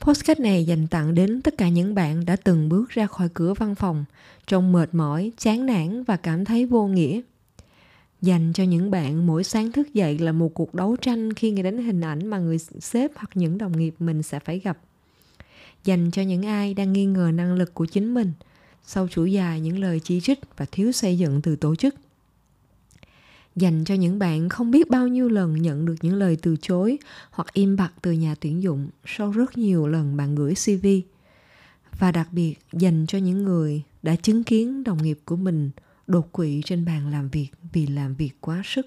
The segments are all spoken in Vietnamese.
Postcard này dành tặng đến tất cả những bạn đã từng bước ra khỏi cửa văn phòng trong mệt mỏi, chán nản và cảm thấy vô nghĩa. Dành cho những bạn mỗi sáng thức dậy là một cuộc đấu tranh khi nghĩ đến hình ảnh mà người sếp hoặc những đồng nghiệp mình sẽ phải gặp. Dành cho những ai đang nghi ngờ năng lực của chính mình sau chuỗi dài những lời chỉ trích và thiếu xây dựng từ tổ chức – dành cho những bạn không biết bao nhiêu lần nhận được những lời từ chối hoặc im bặt từ nhà tuyển dụng sau rất nhiều lần bạn gửi CV. Và đặc biệt, dành cho những người đã chứng kiến đồng nghiệp của mình đột quỵ trên bàn làm việc vì làm việc quá sức.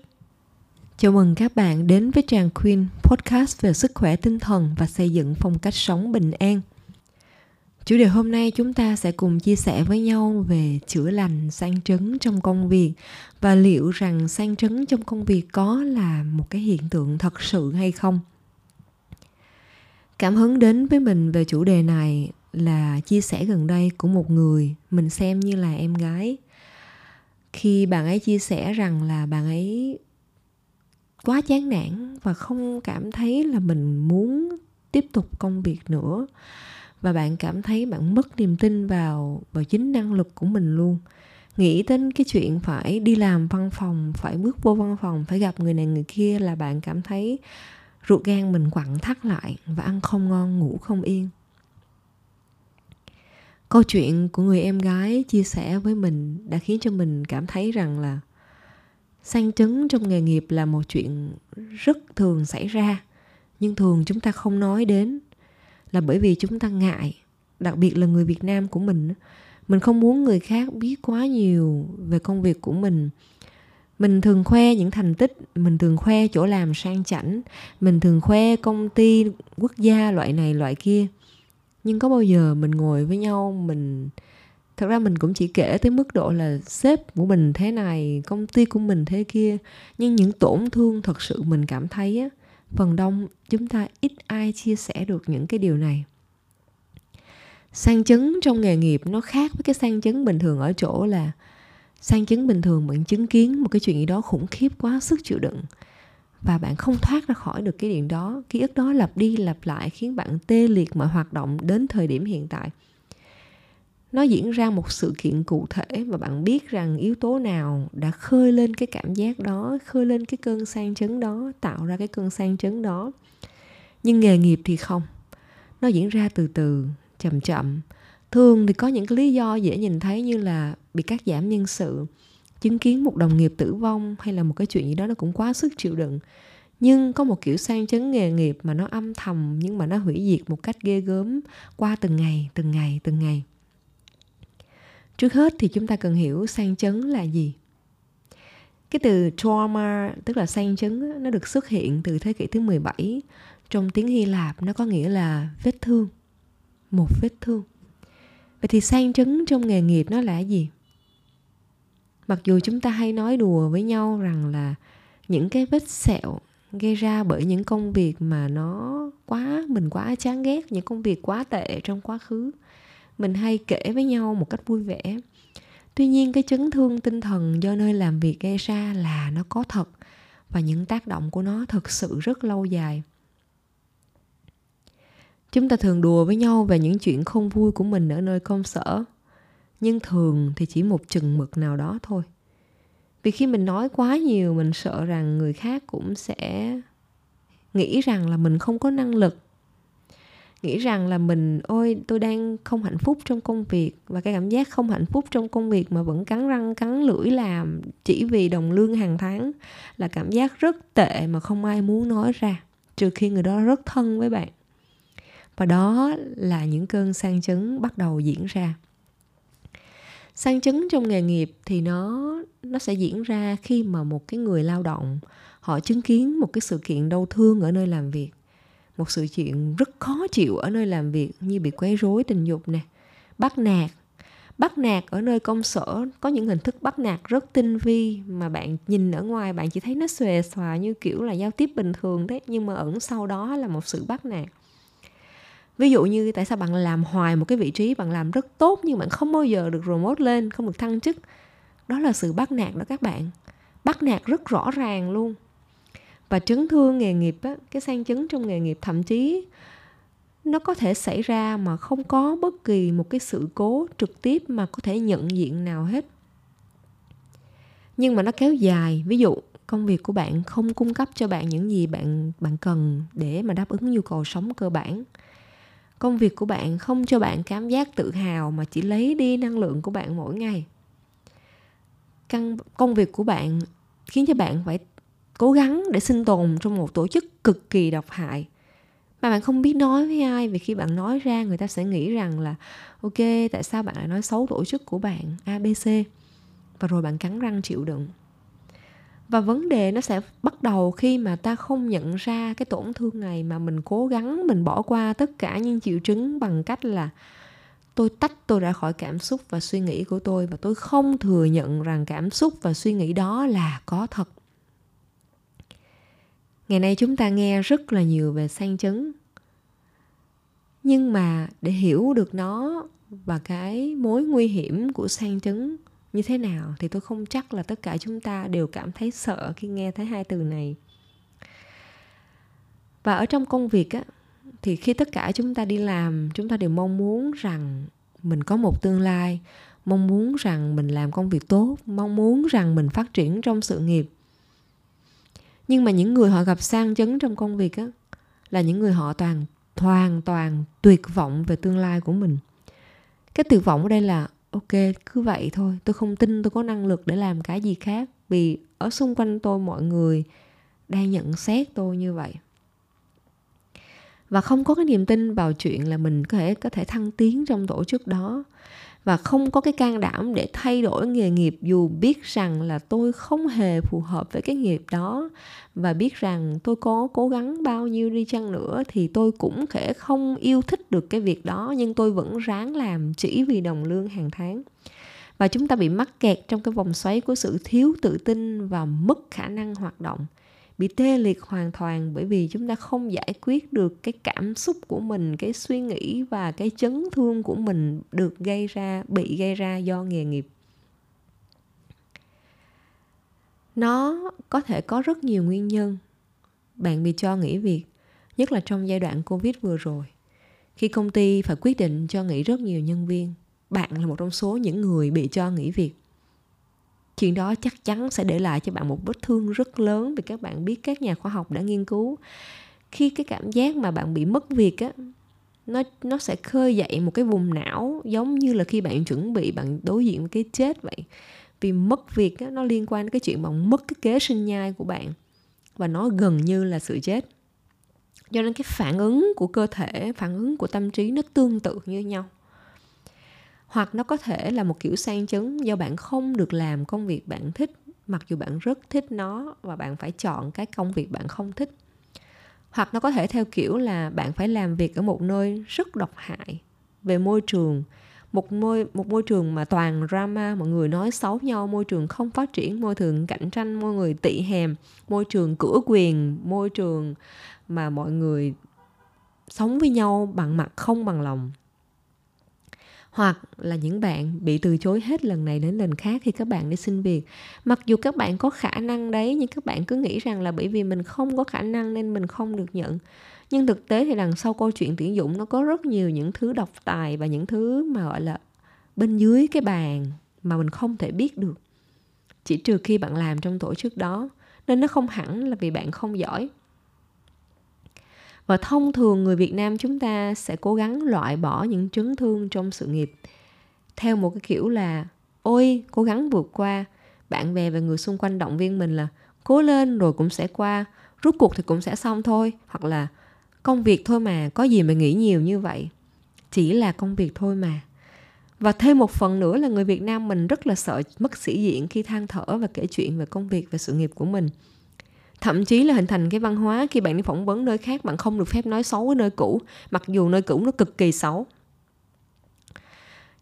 Chào mừng các bạn đến với Tràng Queen podcast về sức khỏe tinh thần và xây dựng phong cách sống bình an – Chủ đề hôm nay chúng ta sẽ cùng chia sẻ với nhau về chữa lành sang trấn trong công việc và liệu rằng sang trấn trong công việc có là một cái hiện tượng thật sự hay không. Cảm hứng đến với mình về chủ đề này là chia sẻ gần đây của một người mình xem như là em gái. Khi bạn ấy chia sẻ rằng là bạn ấy quá chán nản và không cảm thấy là mình muốn tiếp tục công việc nữa và bạn cảm thấy bạn mất niềm tin vào vào chính năng lực của mình luôn. Nghĩ đến cái chuyện phải đi làm văn phòng, phải bước vô văn phòng, phải gặp người này người kia là bạn cảm thấy ruột gan mình quặn thắt lại và ăn không ngon, ngủ không yên. Câu chuyện của người em gái chia sẻ với mình đã khiến cho mình cảm thấy rằng là sang chấn trong nghề nghiệp là một chuyện rất thường xảy ra, nhưng thường chúng ta không nói đến là bởi vì chúng ta ngại, đặc biệt là người việt nam của mình mình không muốn người khác biết quá nhiều về công việc của mình. Mình thường khoe những thành tích, mình thường khoe chỗ làm sang chảnh, mình thường khoe công ty, quốc gia loại này, loại kia. Nhưng có bao giờ mình ngồi với nhau, mình, thật ra mình cũng chỉ kể tới mức độ là sếp của mình thế này, công ty của mình thế kia, nhưng những tổn thương thật sự mình cảm thấy á phần đông chúng ta ít ai chia sẻ được những cái điều này. Sang chấn trong nghề nghiệp nó khác với cái sang chấn bình thường ở chỗ là sang chấn bình thường bạn chứng kiến một cái chuyện gì đó khủng khiếp quá, sức chịu đựng và bạn không thoát ra khỏi được cái điện đó. Ký ức đó lặp đi lặp lại khiến bạn tê liệt mọi hoạt động đến thời điểm hiện tại nó diễn ra một sự kiện cụ thể và bạn biết rằng yếu tố nào đã khơi lên cái cảm giác đó, khơi lên cái cơn sang chấn đó, tạo ra cái cơn sang chấn đó. Nhưng nghề nghiệp thì không. Nó diễn ra từ từ, chậm chậm. Thường thì có những cái lý do dễ nhìn thấy như là bị cắt giảm nhân sự, chứng kiến một đồng nghiệp tử vong hay là một cái chuyện gì đó nó cũng quá sức chịu đựng. Nhưng có một kiểu sang chấn nghề nghiệp mà nó âm thầm nhưng mà nó hủy diệt một cách ghê gớm qua từng ngày từng ngày từng ngày trước hết thì chúng ta cần hiểu sang chấn là gì. Cái từ trauma, tức là sang chấn nó được xuất hiện từ thế kỷ thứ 17 trong tiếng Hy Lạp nó có nghĩa là vết thương, một vết thương. Vậy thì sang chấn trong nghề nghiệp nó là gì? Mặc dù chúng ta hay nói đùa với nhau rằng là những cái vết sẹo gây ra bởi những công việc mà nó quá, mình quá chán ghét, những công việc quá tệ trong quá khứ mình hay kể với nhau một cách vui vẻ. Tuy nhiên, cái chấn thương tinh thần do nơi làm việc gây ra là nó có thật và những tác động của nó thực sự rất lâu dài. Chúng ta thường đùa với nhau về những chuyện không vui của mình ở nơi công sở, nhưng thường thì chỉ một chừng mực nào đó thôi. Vì khi mình nói quá nhiều, mình sợ rằng người khác cũng sẽ nghĩ rằng là mình không có năng lực nghĩ rằng là mình, ôi, tôi đang không hạnh phúc trong công việc. Và cái cảm giác không hạnh phúc trong công việc mà vẫn cắn răng, cắn lưỡi làm chỉ vì đồng lương hàng tháng là cảm giác rất tệ mà không ai muốn nói ra, trừ khi người đó rất thân với bạn. Và đó là những cơn sang chấn bắt đầu diễn ra. Sang chấn trong nghề nghiệp thì nó nó sẽ diễn ra khi mà một cái người lao động họ chứng kiến một cái sự kiện đau thương ở nơi làm việc một sự chuyện rất khó chịu ở nơi làm việc như bị quấy rối tình dục nè. Bắt nạt. Bắt nạt ở nơi công sở, có những hình thức bắt nạt rất tinh vi mà bạn nhìn ở ngoài bạn chỉ thấy nó xòe xòa như kiểu là giao tiếp bình thường đấy, nhưng mà ẩn sau đó là một sự bắt nạt. Ví dụ như tại sao bạn làm hoài một cái vị trí bạn làm rất tốt nhưng bạn không bao giờ được promote lên, không được thăng chức? Đó là sự bắt nạt đó các bạn. Bắt nạt rất rõ ràng luôn và chấn thương nghề nghiệp á, cái sang chấn trong nghề nghiệp thậm chí nó có thể xảy ra mà không có bất kỳ một cái sự cố trực tiếp mà có thể nhận diện nào hết. Nhưng mà nó kéo dài. Ví dụ công việc của bạn không cung cấp cho bạn những gì bạn bạn cần để mà đáp ứng nhu cầu sống cơ bản. Công việc của bạn không cho bạn cảm giác tự hào mà chỉ lấy đi năng lượng của bạn mỗi ngày. Căn công việc của bạn khiến cho bạn phải cố gắng để sinh tồn trong một tổ chức cực kỳ độc hại. Mà bạn không biết nói với ai, vì khi bạn nói ra, người ta sẽ nghĩ rằng là, ok, tại sao bạn lại nói xấu tổ chức của bạn abc và rồi bạn cắn răng chịu đựng. Và vấn đề nó sẽ bắt đầu khi mà ta không nhận ra cái tổn thương này mà mình cố gắng mình bỏ qua tất cả những triệu chứng bằng cách là, tôi tách tôi ra khỏi cảm xúc và suy nghĩ của tôi và tôi không thừa nhận rằng cảm xúc và suy nghĩ đó là có thật ngày nay chúng ta nghe rất là nhiều về sang chấn. Nhưng mà để hiểu được nó và cái mối nguy hiểm của sang chấn như thế nào thì tôi không chắc là tất cả chúng ta đều cảm thấy sợ khi nghe thấy hai từ này. Và ở trong công việc á, thì khi tất cả chúng ta đi làm, chúng ta đều mong muốn rằng mình có một tương lai, mong muốn rằng mình làm công việc tốt, mong muốn rằng mình phát triển trong sự nghiệp nhưng mà những người họ gặp sang chấn trong công việc á, là những người họ toàn, hoàn toàn tuyệt vọng về tương lai của mình. Cái tuyệt vọng ở đây là, ok, cứ vậy thôi, tôi không tin tôi có năng lực để làm cái gì khác, vì ở xung quanh tôi mọi người đang nhận xét tôi như vậy. Và không có cái niềm tin vào chuyện là mình có thể có thể thăng tiến trong tổ chức đó và không có cái can đảm để thay đổi nghề nghiệp dù biết rằng là tôi không hề phù hợp với cái nghiệp đó. Và biết rằng tôi có cố gắng bao nhiêu đi chăng nữa thì tôi cũng thể không yêu thích được cái việc đó, nhưng tôi vẫn ráng làm chỉ vì đồng lương hàng tháng. Và chúng ta bị mắc kẹt trong cái vòng xoáy của sự thiếu tự tin và mất khả năng hoạt động bị tê liệt hoàn toàn bởi vì chúng ta không giải quyết được cái cảm xúc của mình, cái suy nghĩ và cái chấn thương của mình được gây ra, bị gây ra do nghề nghiệp. Nó có thể có rất nhiều nguyên nhân. Bạn bị cho nghỉ việc, nhất là trong giai đoạn covid vừa rồi. Khi công ty phải quyết định cho nghỉ rất nhiều nhân viên, bạn là một trong số những người bị cho nghỉ việc chuyện đó chắc chắn sẽ để lại cho bạn một vết thương rất lớn vì các bạn biết các nhà khoa học đã nghiên cứu. Khi cái cảm giác mà bạn bị mất việc á nó nó sẽ khơi dậy một cái vùng não giống như là khi bạn chuẩn bị bạn đối diện với cái chết vậy. Vì mất việc á, nó liên quan đến cái chuyện bạn mất cái kế sinh nhai của bạn và nó gần như là sự chết. Cho nên cái phản ứng của cơ thể phản ứng của tâm trí nó tương tự như nhau hoặc nó có thể là một kiểu sang chấn do bạn không được làm công việc bạn thích, mặc dù bạn rất thích nó và bạn phải chọn cái công việc bạn không thích. Hoặc nó có thể theo kiểu là bạn phải làm việc ở một nơi rất độc hại về môi trường, một môi một môi trường mà toàn drama, mọi người nói xấu nhau, môi trường không phát triển, môi trường cạnh tranh mọi người tị hèm, môi trường cửa quyền, môi trường mà mọi người sống với nhau bằng mặt không bằng lòng hoặc là những bạn bị từ chối hết lần này đến lần khác khi các bạn đi xin việc. Mặc dù các bạn có khả năng đấy, nhưng các bạn cứ nghĩ rằng là bởi vì mình không có khả năng nên mình không được nhận. Nhưng thực tế thì đằng sau câu chuyện tuyển dụng nó có rất nhiều những thứ độc tài và những thứ mà, gọi là, bên dưới cái bàn mà mình không thể biết được. Chỉ trừ khi bạn làm trong tổ chức đó, nên nó không hẳn là vì bạn không giỏi và thông thường người Việt Nam chúng ta sẽ cố gắng loại bỏ những chấn thương trong sự nghiệp. Theo một cái kiểu là, ôi, cố gắng vượt qua. Bạn bè và người xung quanh động viên mình là, cố lên rồi cũng sẽ qua rút cuộc thì cũng sẽ xong thôi. Hoặc là, công việc thôi mà, có gì mà nghĩ nhiều như vậy? Chỉ là công việc thôi mà. Và thêm một phần nữa là người Việt Nam mình rất là sợ mất sĩ diện khi than thở và kể chuyện về công việc và sự nghiệp của mình thậm chí là hình thành cái văn hóa khi bạn đi phỏng vấn nơi khác, bạn không được phép nói xấu với nơi cũ, mặc dù nơi cũ nó cực kỳ xấu.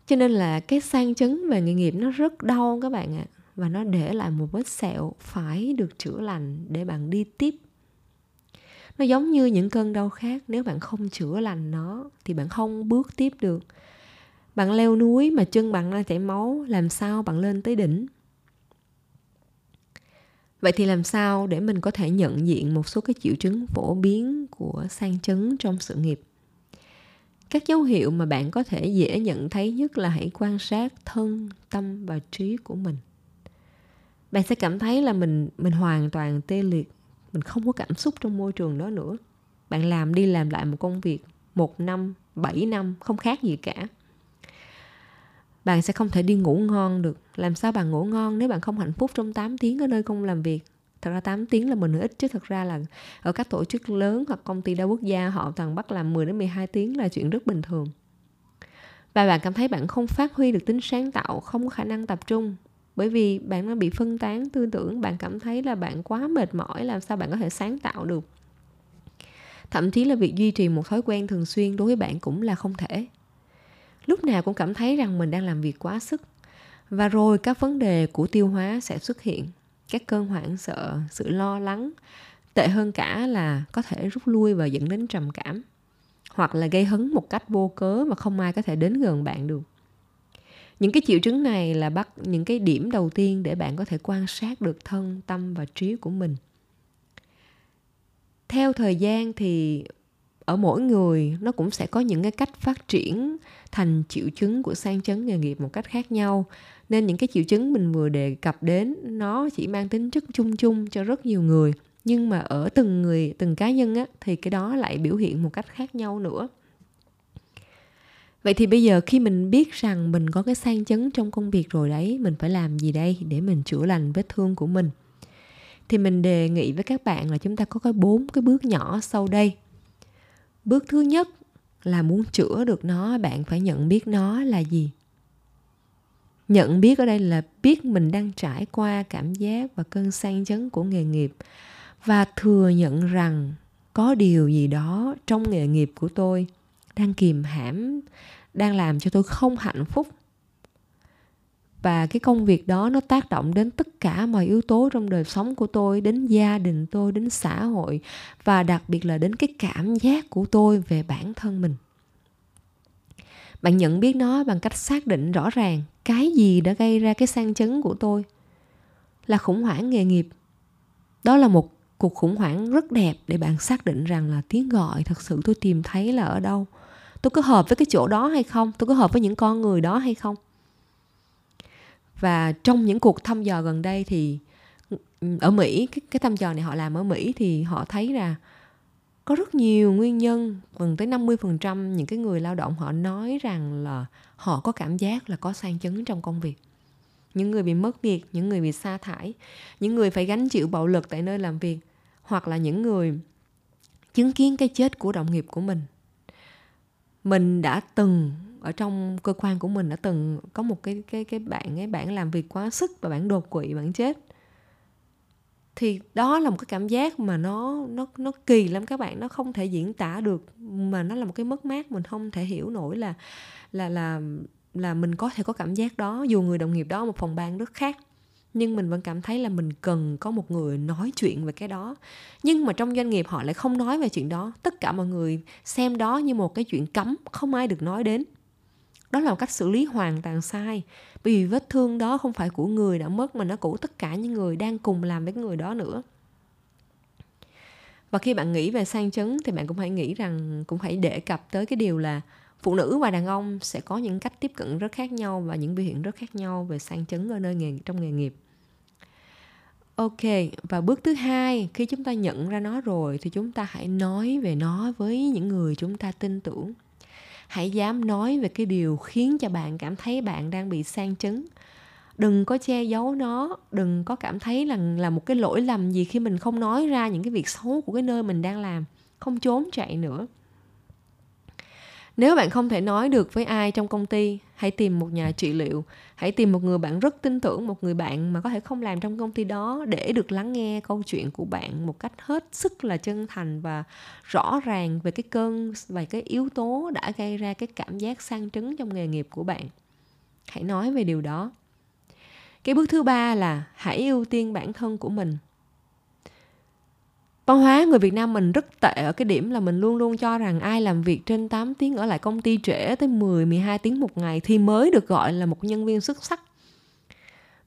Cho nên là cái sang chấn về nghề nghiệp nó rất đau các bạn ạ à. và nó để lại một vết sẹo phải được chữa lành để bạn đi tiếp. Nó giống như những cơn đau khác, nếu bạn không chữa lành nó thì bạn không bước tiếp được. Bạn leo núi mà chân bạn đang chảy máu, làm sao bạn lên tới đỉnh? Vậy thì làm sao để mình có thể nhận diện một số cái triệu chứng phổ biến của sang chấn trong sự nghiệp? Các dấu hiệu mà bạn có thể dễ nhận thấy nhất là hãy quan sát thân, tâm và trí của mình. Bạn sẽ cảm thấy là mình mình hoàn toàn tê liệt, mình không có cảm xúc trong môi trường đó nữa. Bạn làm đi làm lại một công việc một năm, bảy năm, không khác gì cả. Bạn sẽ không thể đi ngủ ngon được làm sao bạn ngủ ngon nếu bạn không hạnh phúc trong 8 tiếng ở nơi công làm việc? Thật ra 8 tiếng là mình ít chứ thật ra là ở các tổ chức lớn hoặc công ty đa quốc gia họ toàn bắt làm 10 đến 12 tiếng là chuyện rất bình thường. Và bạn cảm thấy bạn không phát huy được tính sáng tạo, không có khả năng tập trung. Bởi vì bạn đang bị phân tán, tư tưởng bạn cảm thấy là bạn quá mệt mỏi, làm sao bạn có thể sáng tạo được? Thậm chí là việc duy trì một thói quen thường xuyên đối với bạn cũng là không thể. Lúc nào cũng cảm thấy rằng mình đang làm việc quá sức và rồi các vấn đề của tiêu hóa sẽ xuất hiện. Các cơn hoảng sợ, sự lo lắng, tệ hơn cả là có thể rút lui và dẫn đến trầm cảm, hoặc là gây hấn một cách vô cớ mà không ai có thể đến gần bạn được. Những cái triệu chứng này là bắt, những cái điểm đầu tiên để bạn có thể quan sát được thân, tâm và trí của mình. Theo thời gian thì ở mỗi người, nó cũng sẽ có những cái cách phát triển thành triệu chứng của sang chấn nghề nghiệp một cách khác nhau nên những cái triệu chứng mình vừa đề cập đến, nó chỉ mang tính chất chung chung cho rất nhiều người. Nhưng mà ở từng người, từng cá nhân á, thì cái đó lại biểu hiện một cách khác nhau nữa. Vậy thì bây giờ khi mình biết rằng mình có cái sang chấn trong công việc rồi đấy, mình phải làm gì đây để mình chữa lành vết thương của mình? Thì mình đề nghị với các bạn là chúng ta có cái bốn cái bước nhỏ sau đây. Bước thứ nhất là muốn chữa được nó, bạn phải nhận biết nó là gì? Nhận biết ở đây là biết mình đang trải qua cảm giác và cơn sang chấn của nghề nghiệp và thừa nhận rằng có điều gì đó trong nghề nghiệp của tôi đang kìm hãm, đang làm cho tôi không hạnh phúc. Và cái công việc đó nó tác động đến tất cả mọi yếu tố trong đời sống của tôi, đến gia đình tôi, đến xã hội và đặc biệt là đến cái cảm giác của tôi về bản thân mình. Bạn nhận biết nó bằng cách xác định rõ ràng cái gì đã gây ra cái sang chấn của tôi là khủng hoảng nghề nghiệp. Đó là một cuộc khủng hoảng rất đẹp để bạn xác định rằng là tiếng gọi thật sự tôi tìm thấy là ở đâu. Tôi có hợp với cái chỗ đó hay không? Tôi có hợp với những con người đó hay không? Và trong những cuộc thăm dò gần đây thì ừ, ở Mỹ cái, cái thăm dò này họ làm ở Mỹ thì họ thấy là có rất nhiều nguyên nhân, gần tới 50% những cái người lao động họ nói rằng là họ có cảm giác là có sang chấn trong công việc. Những người bị mất việc, những người bị sa thải, những người phải gánh chịu bạo lực tại nơi làm việc, hoặc là những người chứng kiến cái chết của đồng nghiệp của mình. Mình đã từng, ở trong cơ quan của mình đã từng có một cái cái cái bạn ấy bạn làm việc quá sức và bạn đột quỵ bạn chết thì đó là một cái cảm giác mà nó nó nó kỳ lắm các bạn. Nó không thể diễn tả được, mà nó là một cái mất mát, mình không thể hiểu nổi là là là là mình có thể có cảm giác đó, dù người đồng nghiệp đó một phòng ban rất khác. Nhưng mình vẫn cảm thấy là mình cần có một người nói chuyện về cái đó. Nhưng mà trong doanh nghiệp họ lại không nói về chuyện đó. Tất cả mọi người xem đó như một cái chuyện cấm, không ai được nói đến đó là một cách xử lý hoàn toàn sai. Bởi vì vết thương đó không phải của người đã mất mà nó của tất cả những người đang cùng làm với người đó nữa. Và khi bạn nghĩ về sang chấn thì bạn cũng phải nghĩ rằng, cũng phải đề cập tới cái điều là phụ nữ và đàn ông sẽ có những cách tiếp cận rất khác nhau và những biểu hiện rất khác nhau về sang chấn ở nơi nghề, trong nghề nghiệp. Ok, và bước thứ hai, khi chúng ta nhận ra nó rồi thì chúng ta hãy nói về nó với những người chúng ta tin tưởng hãy dám nói về cái điều khiến cho bạn cảm thấy bạn đang bị sang chấn. Đừng có che giấu nó, đừng có cảm thấy là là một cái lỗi lầm gì khi mình không nói ra những cái việc xấu của cái nơi mình đang làm. Không trốn chạy nữa nếu bạn không thể nói được với ai trong công ty, hãy tìm một nhà trị liệu. Hãy tìm một người bạn rất tin tưởng, một người bạn mà có thể không làm trong công ty đó để được lắng nghe câu chuyện của bạn một cách hết sức là chân thành và rõ ràng về cái cơn và cái yếu tố đã gây ra cái cảm giác sang trứng trong nghề nghiệp của bạn. Hãy nói về điều đó. Cái bước thứ ba là hãy ưu tiên bản thân của mình văn hóa người Việt Nam mình rất tệ ở cái điểm là mình luôn luôn cho rằng ai làm việc trên 8 tiếng ở lại công ty trễ tới 10, 12 tiếng một ngày thì mới được gọi là một nhân viên xuất sắc.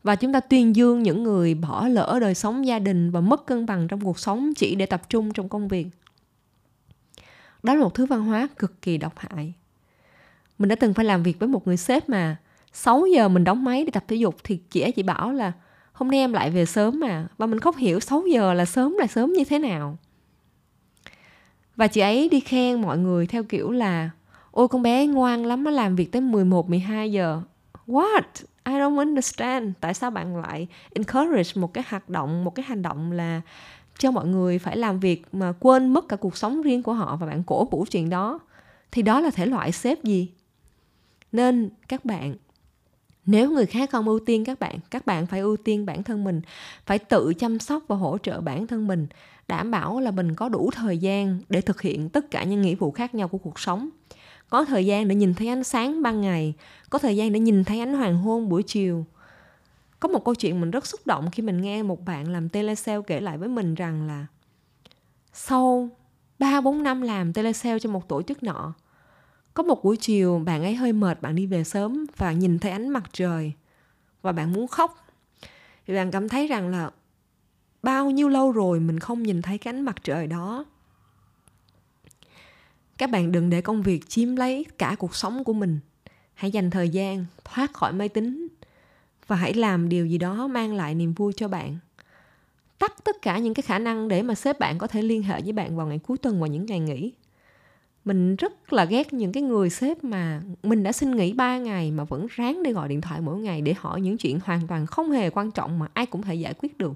Và chúng ta tuyên dương những người bỏ lỡ đời sống gia đình và mất cân bằng trong cuộc sống chỉ để tập trung trong công việc. Đó là một thứ văn hóa cực kỳ độc hại. mình đã từng phải làm việc với một người sếp mà 6 giờ mình đóng máy để tập thể dục thì chị ấy chỉ bảo là hôm nay em lại về sớm mà, và mình không hiểu 6 giờ là sớm là sớm như thế nào. Và chị ấy đi khen mọi người theo kiểu là, ôi, con bé ngoan lắm nó làm việc tới 11 12 giờ. What? I don't understand. Tại sao bạn lại encourage một cái hoạt động, một cái hành động là cho mọi người phải làm việc mà quên mất cả cuộc sống riêng của họ và bạn cổ vũ chuyện đó? Thì đó là thể loại sếp gì? Nên các bạn nếu người khác không ưu tiên các bạn các bạn phải ưu tiên bản thân mình, phải tự chăm sóc và hỗ trợ bản thân mình, đảm bảo là mình có đủ thời gian để thực hiện tất cả những nghĩa vụ khác nhau của cuộc sống. Có thời gian để nhìn thấy ánh sáng ban ngày, có thời gian để nhìn thấy ánh hoàng hôn buổi chiều. Có một câu chuyện mình rất xúc động khi mình nghe một bạn làm telesale kể lại với mình rằng là sau 3 4 năm làm telesale cho một tổ chức nọ có một buổi chiều bạn ấy hơi mệt, bạn đi về sớm và nhìn thấy ánh mặt trời và bạn muốn khóc. Thì bạn cảm thấy rằng là bao nhiêu lâu rồi mình không nhìn thấy cái ánh mặt trời đó. Các bạn đừng để công việc chiếm lấy cả cuộc sống của mình. Hãy dành thời gian thoát khỏi máy tính và hãy làm điều gì đó mang lại niềm vui cho bạn. Tắt tất cả những cái khả năng để mà sếp bạn có thể liên hệ với bạn vào ngày cuối tuần và những ngày nghỉ mình rất là ghét những cái người sếp mà mình đã xin nghỉ 3 ngày mà vẫn ráng đi gọi điện thoại mỗi ngày để hỏi những chuyện hoàn toàn không hề quan trọng mà ai cũng thể giải quyết được.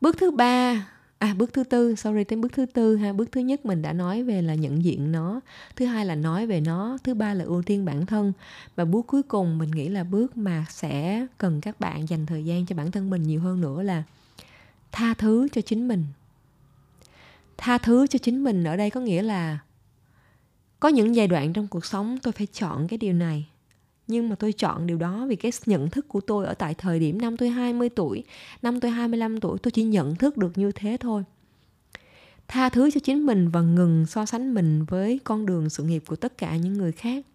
Bước thứ ba à bước thứ tư, sorry, tới bước thứ tư ha. Bước thứ nhất mình đã nói về là nhận diện nó. Thứ hai là nói về nó. Thứ ba là ưu tiên bản thân. Và bước cuối cùng mình nghĩ là bước mà sẽ cần các bạn dành thời gian cho bản thân mình nhiều hơn nữa là tha thứ cho chính mình tha thứ cho chính mình ở đây có nghĩa là có những giai đoạn trong cuộc sống tôi phải chọn cái điều này nhưng mà tôi chọn điều đó vì cái nhận thức của tôi ở tại thời điểm năm tôi 20 tuổi, năm tôi 25 tuổi tôi chỉ nhận thức được như thế thôi. Tha thứ cho chính mình và ngừng so sánh mình với con đường sự nghiệp của tất cả những người khác.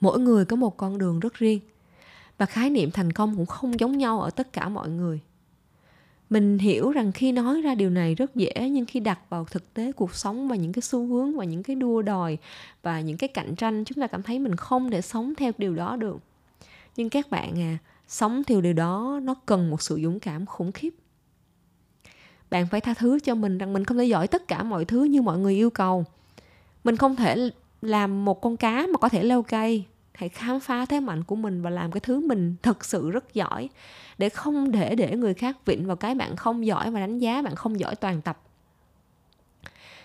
Mỗi người có một con đường rất riêng và khái niệm thành công cũng không giống nhau ở tất cả mọi người mình hiểu rằng khi nói ra điều này rất dễ, nhưng khi đặt vào thực tế cuộc sống và những cái xu hướng và những cái đua đòi và những cái cạnh tranh, chúng ta cảm thấy mình không thể sống theo điều đó được. Nhưng các bạn à sống theo điều đó nó cần một sự dũng cảm khủng khiếp. Bạn phải tha thứ cho mình rằng mình không thể giỏi tất cả mọi thứ như mọi người yêu cầu. Mình không thể làm một con cá mà có thể leo cây hãy khám phá thế mạnh của mình và làm cái thứ mình thật sự rất giỏi để không để để người khác vịnh vào cái bạn không giỏi và đánh giá bạn không giỏi toàn tập.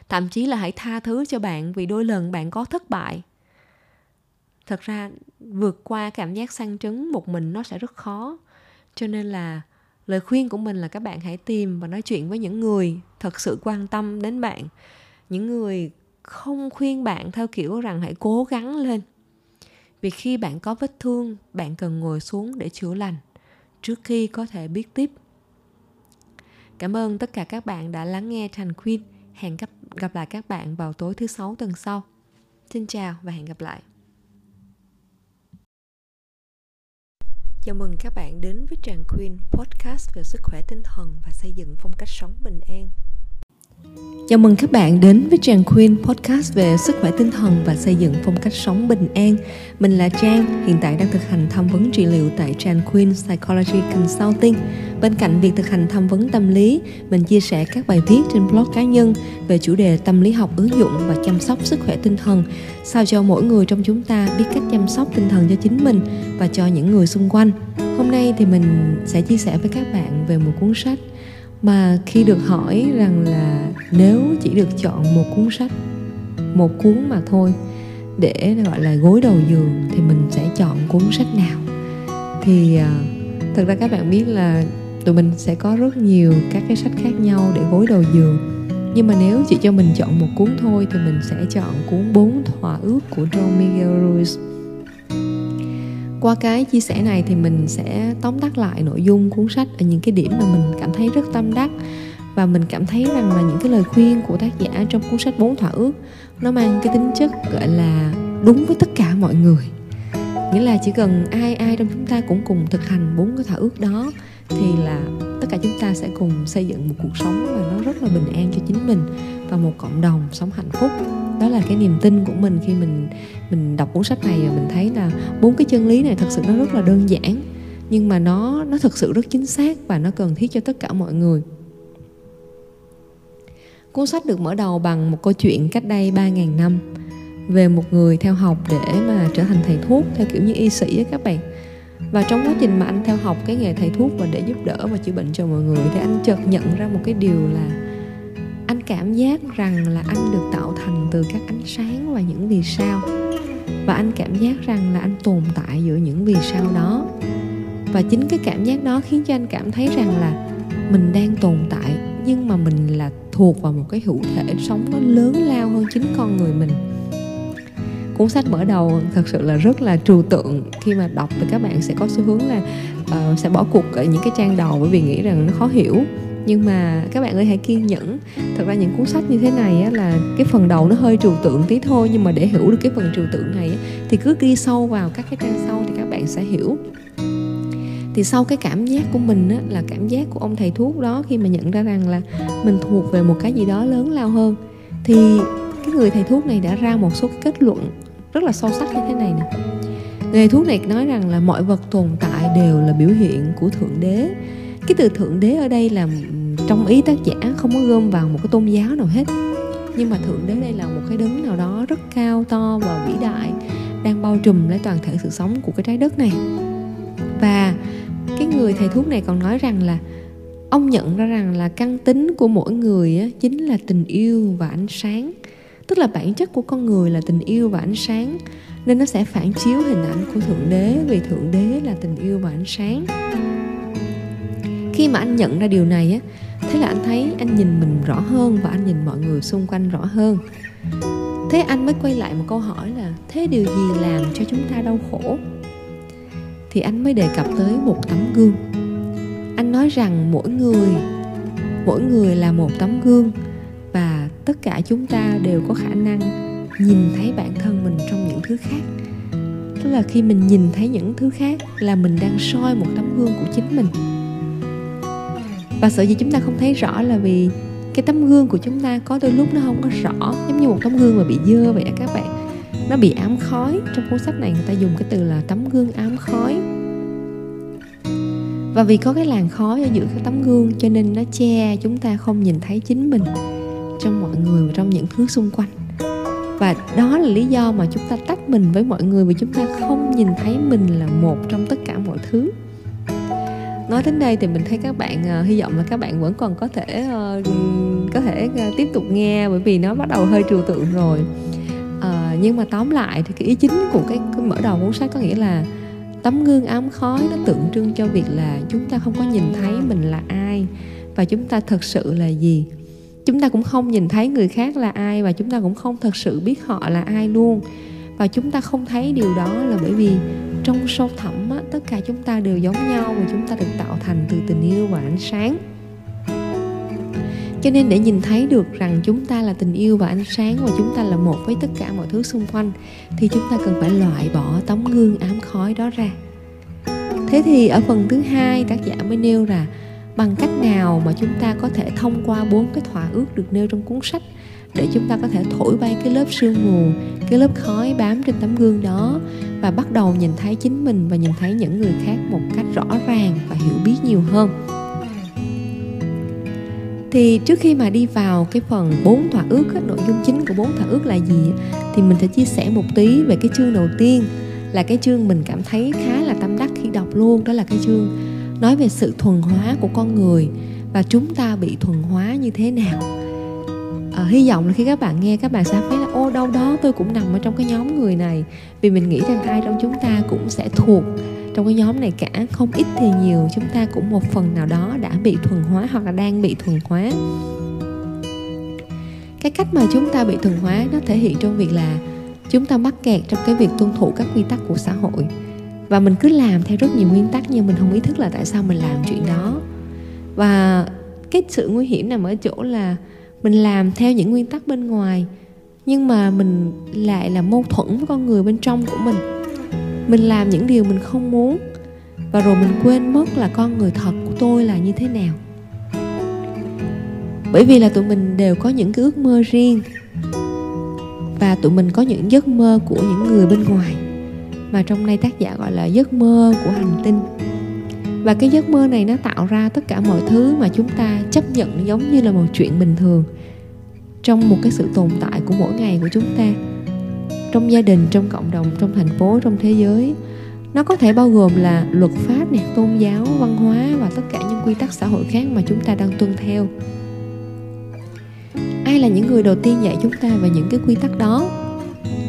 Thậm chí là hãy tha thứ cho bạn vì đôi lần bạn có thất bại. Thật ra, vượt qua cảm giác sang trứng một mình nó sẽ rất khó. Cho nên là lời khuyên của mình là các bạn hãy tìm và nói chuyện với những người thật sự quan tâm đến bạn. Những người không khuyên bạn theo kiểu rằng hãy cố gắng lên vì khi bạn có vết thương bạn cần ngồi xuống để chữa lành trước khi có thể biết tiếp. Cảm ơn tất cả các bạn đã lắng nghe thành khuyên. Hẹn gặp, gặp lại các bạn vào tối thứ sáu tuần sau. Xin chào và hẹn gặp lại. Chào mừng các bạn đến với Tràng khuyên podcast về sức khỏe tinh thần và xây dựng phong cách sống bình an. Chào mừng các bạn đến với Trang Queen podcast về sức khỏe tinh thần và xây dựng phong cách sống bình an. Mình là Trang, hiện tại đang thực hành tham vấn trị liệu tại Trang Queen Psychology Consulting. Bên cạnh việc thực hành tham vấn tâm lý, mình chia sẻ các bài viết trên blog cá nhân về chủ đề tâm lý học ứng dụng và chăm sóc sức khỏe tinh thần, sao cho mỗi người trong chúng ta biết cách chăm sóc tinh thần cho chính mình và cho những người xung quanh. Hôm nay thì mình sẽ chia sẻ với các bạn về một cuốn sách mà khi được hỏi rằng là nếu chỉ được chọn một cuốn sách, một cuốn mà thôi, để gọi là gối đầu giường, thì mình sẽ chọn cuốn sách nào? Thì à, thật ra các bạn biết là tụi mình sẽ có rất nhiều các cái sách khác nhau để gối đầu giường. Nhưng mà nếu chỉ cho mình chọn một cuốn thôi, thì mình sẽ chọn cuốn bốn thỏa ước của Don Miguel Ruiz qua cái chia sẻ này thì mình sẽ tóm tắt lại nội dung cuốn sách ở những cái điểm mà mình cảm thấy rất tâm đắc. Và mình cảm thấy rằng là những cái lời khuyên của tác giả trong cuốn sách bốn thỏa ước, nó mang cái tính chất, gọi là, đúng với tất cả mọi người. Nghĩa là chỉ cần ai ai trong chúng ta cũng cùng thực hành bốn cái thỏa ước đó, thì là tất cả chúng ta sẽ cùng xây dựng một cuộc sống mà nó rất là bình an cho chính mình và một cộng đồng sống hạnh phúc đó là cái niềm tin của mình khi mình mình đọc cuốn sách này và mình thấy là bốn cái chân lý này thật sự nó rất là đơn giản, nhưng mà nó nó thực sự rất chính xác và nó cần thiết cho tất cả mọi người. Cuốn sách được mở đầu bằng một câu chuyện cách đây 3.000 năm về một người theo học để mà trở thành thầy thuốc, theo kiểu như y sĩ á các bạn. Và trong quá trình mà anh theo học cái nghề thầy thuốc và để giúp đỡ và chữa bệnh cho mọi người thì anh chợt nhận ra một cái điều là anh cảm giác rằng là anh được tạo thành từ các ánh sáng và những vì sao. Và anh cảm giác rằng là anh tồn tại giữa những vì sao đó. Và chính cái cảm giác đó khiến cho anh cảm thấy rằng là mình đang tồn tại nhưng mà mình là thuộc vào một cái hữu thể sống nó lớn lao hơn chính con người mình. Cuốn sách mở đầu thật sự là rất là trừu tượng. Khi mà đọc thì các bạn sẽ có xu hướng là uh, sẽ bỏ cuộc ở những cái trang đầu bởi vì nghĩ rằng nó khó hiểu nhưng mà các bạn ơi hãy kiên nhẫn. Thật ra những cuốn sách như thế này á, là cái phần đầu nó hơi trừu tượng tí thôi nhưng mà để hiểu được cái phần trừu tượng này á, thì cứ ghi sâu vào các cái trang sau thì các bạn sẽ hiểu. Thì sau cái cảm giác của mình á, là cảm giác của ông thầy thuốc đó khi mà nhận ra rằng là mình thuộc về một cái gì đó lớn lao hơn thì cái người thầy thuốc này đã ra một số kết luận rất là sâu sắc như thế này nè. Người thuốc này nói rằng là mọi vật tồn tại đều là biểu hiện của thượng đế. Cái từ thượng đế ở đây là trong ý tác giả không có gom vào một cái tôn giáo nào hết. Nhưng mà thượng đế đây là một cái đấng nào đó rất cao to và vĩ đại đang bao trùm lấy toàn thể sự sống của cái trái đất này. Và cái người thầy thuốc này còn nói rằng là ông nhận ra rằng là căn tính của mỗi người á, chính là tình yêu và ánh sáng. Tức là bản chất của con người là tình yêu và ánh sáng nên nó sẽ phản chiếu hình ảnh của thượng đế vì thượng đế là tình yêu và ánh sáng. Khi mà anh nhận ra điều này á thế là anh thấy anh nhìn mình rõ hơn và anh nhìn mọi người xung quanh rõ hơn. Thế anh mới quay lại một câu hỏi là, thế điều gì làm cho chúng ta đau khổ? Thì anh mới đề cập tới một tấm gương. Anh nói rằng mỗi người mỗi người là một tấm gương và tất cả chúng ta đều có khả năng nhìn thấy bản thân mình trong những thứ khác. Tức là khi mình nhìn thấy những thứ khác là mình đang soi một tấm gương của chính mình và sợ gì chúng ta không thấy rõ là vì cái tấm gương của chúng ta có đôi lúc nó không có rõ, giống như một tấm gương mà bị dơ vậy các bạn. Nó bị ám khói. Trong cuốn sách này người ta dùng cái từ là tấm gương ám khói. Và vì có cái làn khói ở giữa cái tấm gương cho nên nó che chúng ta không nhìn thấy chính mình trong mọi người và trong những thứ xung quanh. Và đó là lý do mà chúng ta tách mình với mọi người vì chúng ta không nhìn thấy mình là một trong tất cả mọi thứ nói đến đây thì mình thấy các bạn uh, hy vọng là các bạn vẫn còn có thể uh, có thể uh, tiếp tục nghe bởi vì nó bắt đầu hơi trừu tượng rồi. Uh, nhưng mà tóm lại thì cái ý chính của cái, cái mở đầu cuốn sách có nghĩa là tấm gương ám khói nó tượng trưng cho việc là chúng ta không có nhìn thấy mình là ai và chúng ta thật sự là gì. Chúng ta cũng không nhìn thấy người khác là ai và chúng ta cũng không thật sự biết họ là ai luôn. Và chúng ta không thấy điều đó là bởi vì trong sâu thẳm á, tất cả chúng ta đều giống nhau và chúng ta được tạo thành từ tình yêu và ánh sáng. Cho nên để nhìn thấy được rằng chúng ta là tình yêu và ánh sáng và chúng ta là một với tất cả mọi thứ xung quanh thì chúng ta cần phải loại bỏ tấm gương ám khói đó ra. Thế thì ở phần thứ hai tác giả mới nêu là bằng cách nào mà chúng ta có thể thông qua bốn cái thỏa ước được nêu trong cuốn sách? Để chúng ta có thể thổi bay cái lớp sương mù, cái lớp khói bám trên tấm gương đó và bắt đầu nhìn thấy chính mình và nhìn thấy những người khác một cách rõ ràng và hiểu biết nhiều hơn. Thì trước khi mà đi vào cái phần bốn thỏa ước nội dung chính của bốn thỏa ước là gì thì mình sẽ chia sẻ một tí về cái chương đầu tiên, là cái chương mình cảm thấy khá là tâm đắc khi đọc luôn, đó là cái chương nói về sự thuần hóa của con người và chúng ta bị thuần hóa như thế nào à, hy vọng là khi các bạn nghe các bạn sẽ thấy là ô đâu đó tôi cũng nằm ở trong cái nhóm người này. Vì mình nghĩ rằng ai trong chúng ta cũng sẽ thuộc trong cái nhóm này cả. Không ít thì nhiều chúng ta cũng một phần nào đó đã bị thuần hóa hoặc là đang bị thuần hóa. Cái cách mà chúng ta bị thuần hóa nó thể hiện trong việc là chúng ta mắc kẹt trong cái việc tuân thủ các quy tắc của xã hội. Và mình cứ làm theo rất nhiều nguyên tắc nhưng mình không ý thức là tại sao mình làm chuyện đó. Và cái sự nguy hiểm nằm ở chỗ là mình làm theo những nguyên tắc bên ngoài, nhưng mà mình lại là mâu thuẫn với con người bên trong của mình. Mình làm những điều mình không muốn, và rồi mình quên mất là con người thật của tôi là như thế nào. Bởi vì là tụi mình đều có những cái ước mơ riêng, và tụi mình có những giấc mơ của những người bên ngoài. Mà trong đây tác giả gọi là giấc mơ của hành tinh và cái giấc mơ này nó tạo ra tất cả mọi thứ mà chúng ta chấp nhận giống như là một chuyện bình thường. Trong một cái sự tồn tại của mỗi ngày của chúng ta. Trong gia đình, trong cộng đồng, trong thành phố, trong thế giới. Nó có thể bao gồm là luật pháp nè, tôn giáo, văn hóa và tất cả những quy tắc xã hội khác mà chúng ta đang tuân theo. Ai là những người đầu tiên dạy chúng ta về những cái quy tắc đó?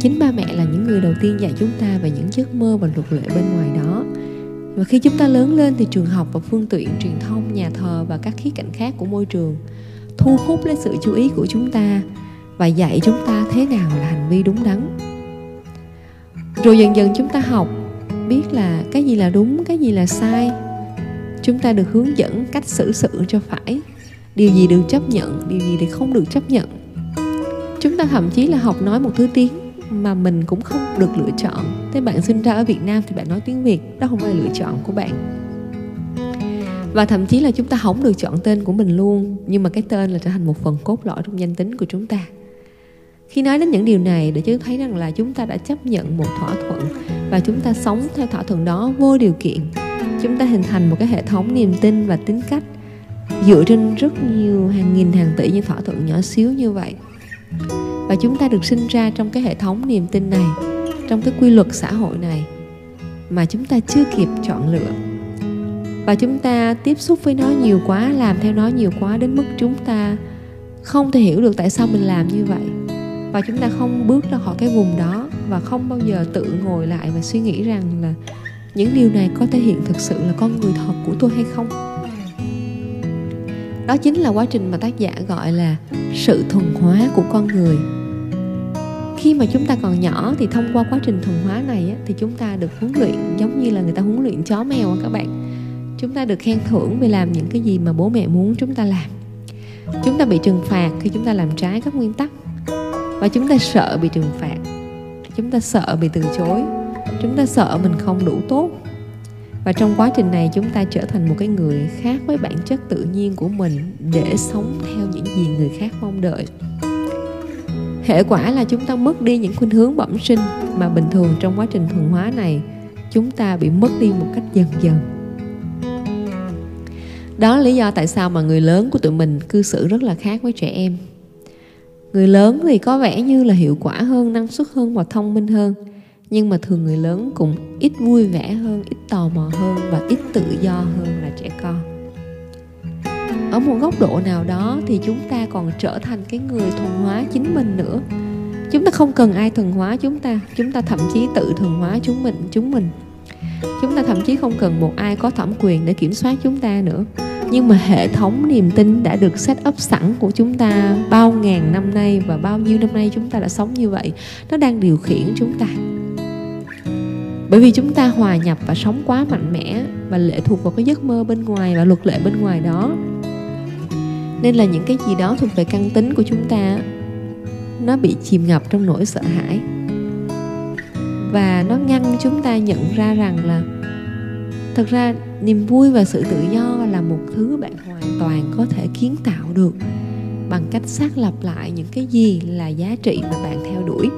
Chính ba mẹ là những người đầu tiên dạy chúng ta về những giấc mơ và luật lệ bên ngoài đó và khi chúng ta lớn lên thì trường học và phương tiện truyền thông, nhà thờ và các khía cạnh khác của môi trường thu hút lấy sự chú ý của chúng ta và dạy chúng ta thế nào là hành vi đúng đắn. Rồi dần dần chúng ta học, biết là cái gì là đúng, cái gì là sai. Chúng ta được hướng dẫn cách xử sự cho phải. Điều gì được chấp nhận, điều gì thì không được chấp nhận. Chúng ta thậm chí là học nói một thứ tiếng mà mình cũng không được lựa chọn. Thế bạn sinh ra ở việt nam thì bạn nói tiếng việt, đó không phải là lựa chọn của bạn. Và thậm chí là chúng ta không được chọn tên của mình luôn, nhưng mà cái tên là trở thành một phần cốt lõi trong danh tính của chúng ta. Khi nói đến những điều này, để chúng thấy rằng là chúng ta đã chấp nhận một thỏa thuận và chúng ta sống theo thỏa thuận đó vô điều kiện, chúng ta hình thành một cái hệ thống niềm tin và tính cách dựa trên rất nhiều hàng nghìn hàng tỷ những thỏa thuận nhỏ xíu như vậy và chúng ta được sinh ra trong cái hệ thống niềm tin này, trong cái quy luật xã hội này mà chúng ta chưa kịp chọn lựa. Và chúng ta tiếp xúc với nó nhiều quá, làm theo nó nhiều quá đến mức chúng ta không thể hiểu được tại sao mình làm như vậy. Và chúng ta không bước ra khỏi cái vùng đó và không bao giờ tự ngồi lại và suy nghĩ rằng là những điều này có thể hiện thực sự là con người thật của tôi hay không. Đó chính là quá trình mà tác giả gọi là sự thuần hóa của con người khi mà chúng ta còn nhỏ thì thông qua quá trình thuần hóa này thì chúng ta được huấn luyện giống như là người ta huấn luyện chó mèo các bạn. Chúng ta được khen thưởng vì làm những cái gì mà bố mẹ muốn chúng ta làm. Chúng ta bị trừng phạt khi chúng ta làm trái các nguyên tắc. Và chúng ta sợ bị trừng phạt. Chúng ta sợ bị từ chối. Chúng ta sợ mình không đủ tốt. Và trong quá trình này chúng ta trở thành một cái người khác với bản chất tự nhiên của mình để sống theo những gì người khác mong đợi hệ quả là chúng ta mất đi những khuynh hướng bẩm sinh mà bình thường trong quá trình thuần hóa này, chúng ta bị mất đi một cách dần dần. Đó là lý do tại sao mà người lớn của tụi mình cư xử rất là khác với trẻ em. Người lớn thì có vẻ như là hiệu quả hơn, năng suất hơn và thông minh hơn, nhưng mà thường người lớn cũng ít vui vẻ hơn, ít tò mò hơn và ít tự do hơn là trẻ con ở một góc độ nào đó thì chúng ta còn trở thành cái người thuần hóa chính mình nữa. Chúng ta không cần ai thuần hóa chúng ta chúng ta thậm chí tự thuần hóa chúng mình chúng mình. Chúng ta thậm chí không cần một ai có thẩm quyền để kiểm soát chúng ta nữa. Nhưng mà hệ thống niềm tin đã được set up sẵn của chúng ta bao ngàn năm nay và bao nhiêu năm nay chúng ta đã sống như vậy, nó đang điều khiển chúng ta. Bởi vì chúng ta hòa nhập và sống quá mạnh mẽ và lệ thuộc vào cái giấc mơ bên ngoài và luật lệ bên ngoài đó nên là những cái gì đó thuộc về căn tính của chúng ta nó bị chìm ngập trong nỗi sợ hãi. Và nó ngăn chúng ta nhận ra rằng là thật ra niềm vui và sự tự do là một thứ bạn hoàn toàn có thể kiến tạo được bằng cách xác lập lại những cái gì là giá trị mà bạn theo đuổi.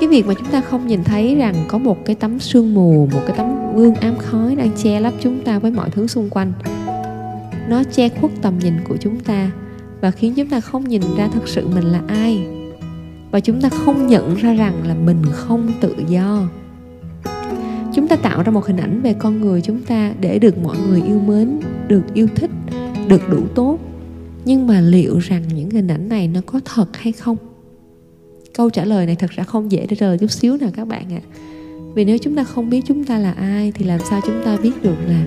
Cái việc mà chúng ta không nhìn thấy rằng có một cái tấm sương mù, một cái tấm gương ám khói đang che lấp chúng ta với mọi thứ xung quanh nó che khuất tầm nhìn của chúng ta và khiến chúng ta không nhìn ra thật sự mình là ai. Và chúng ta không nhận ra rằng là mình không tự do. Chúng ta tạo ra một hình ảnh về con người chúng ta để được mọi người yêu mến, được yêu thích, được đủ tốt. Nhưng mà liệu rằng những hình ảnh này nó có thật hay không? Câu trả lời này thật ra không dễ để rời chút xíu nào các bạn ạ. À. vì nếu chúng ta không biết chúng ta là ai thì làm sao chúng ta biết được là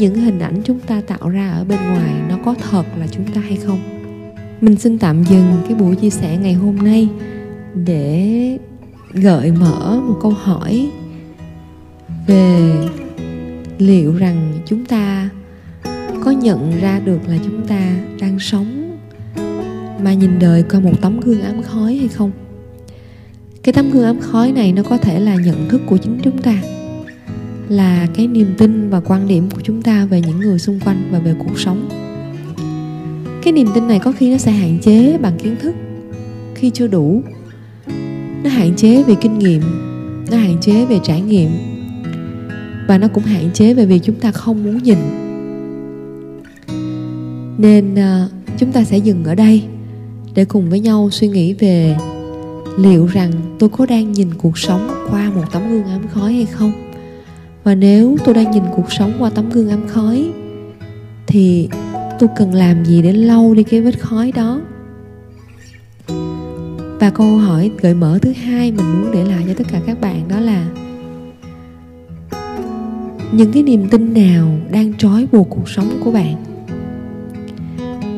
những hình ảnh chúng ta tạo ra ở bên ngoài nó có thật là chúng ta hay không? Mình xin tạm dừng cái buổi chia sẻ ngày hôm nay để gợi mở một câu hỏi về liệu rằng chúng ta có nhận ra được là chúng ta đang sống mà nhìn đời qua một tấm gương ám khói hay không? Cái tấm gương ám khói này nó có thể là nhận thức của chính chúng ta là cái niềm tin và quan điểm của chúng ta về những người xung quanh và về cuộc sống. Cái niềm tin này có khi nó sẽ hạn chế bằng kiến thức khi chưa đủ. Nó hạn chế về kinh nghiệm, nó hạn chế về trải nghiệm và nó cũng hạn chế về việc chúng ta không muốn nhìn. Nên à, chúng ta sẽ dừng ở đây để cùng với nhau suy nghĩ về liệu rằng tôi có đang nhìn cuộc sống qua một tấm gương ám khói hay không? Và nếu tôi đang nhìn cuộc sống qua tấm gương ám khói, thì tôi cần làm gì để lau đi cái vết khói đó? Và câu hỏi gợi mở thứ hai mình muốn để lại cho tất cả các bạn đó là, những cái niềm tin nào đang trói buộc cuộc sống của bạn?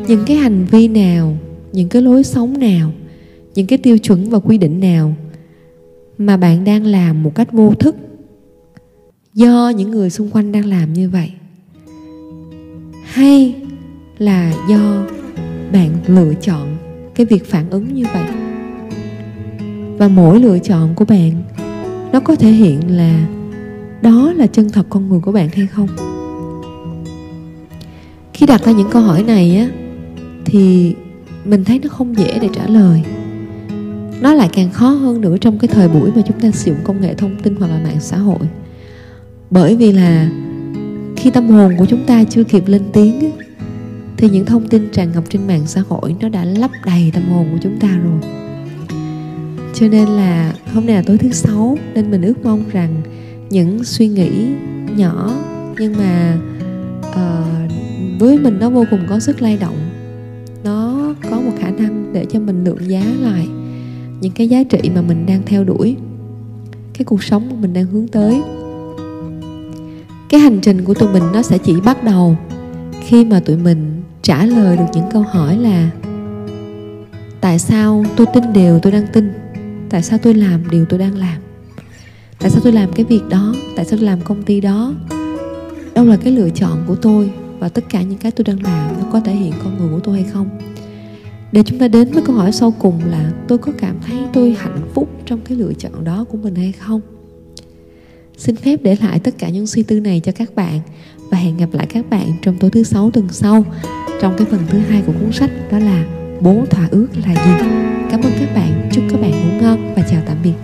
Những cái hành vi nào, những cái lối sống nào, những cái tiêu chuẩn và quy định nào mà bạn đang làm một cách vô thức do những người xung quanh đang làm như vậy. Hay là do bạn lựa chọn cái việc phản ứng như vậy? Và mỗi lựa chọn của bạn, nó có thể hiện là đó là chân thật con người của bạn hay không? Khi đặt ra những câu hỏi này á, thì mình thấy nó không dễ để trả lời. Nó lại càng khó hơn nữa trong cái thời buổi mà chúng ta sử dụng công nghệ thông tin hoặc là mạng xã hội bởi vì là khi tâm hồn của chúng ta chưa kịp lên tiếng thì những thông tin tràn ngập trên mạng xã hội nó đã lấp đầy tâm hồn của chúng ta rồi. Cho nên là hôm nay là tối thứ sáu nên mình ước mong rằng những suy nghĩ nhỏ nhưng mà uh, với mình nó vô cùng có sức lay động. Nó có một khả năng để cho mình lượng giá lại những cái giá trị mà mình đang theo đuổi cái cuộc sống mà mình đang hướng tới cái hành trình của tụi mình nó sẽ chỉ bắt đầu khi mà tụi mình trả lời được những câu hỏi là, tại sao tôi tin điều tôi đang tin? Tại sao tôi làm điều tôi đang làm? Tại sao tôi làm cái việc đó? Tại sao tôi làm công ty đó? Đâu là cái lựa chọn của tôi và tất cả những cái tôi đang làm nó có thể hiện con người của tôi hay không? Để chúng ta đến với câu hỏi sau cùng là, tôi có cảm thấy tôi hạnh phúc trong cái lựa chọn đó của mình hay không? Xin phép để lại tất cả những suy tư này cho các bạn và hẹn gặp lại các bạn trong tối thứ sáu tuần sau trong cái phần thứ hai của cuốn sách đó là bố thỏa ước là gì. Cảm ơn các bạn, chúc các bạn ngủ ngon và chào tạm biệt.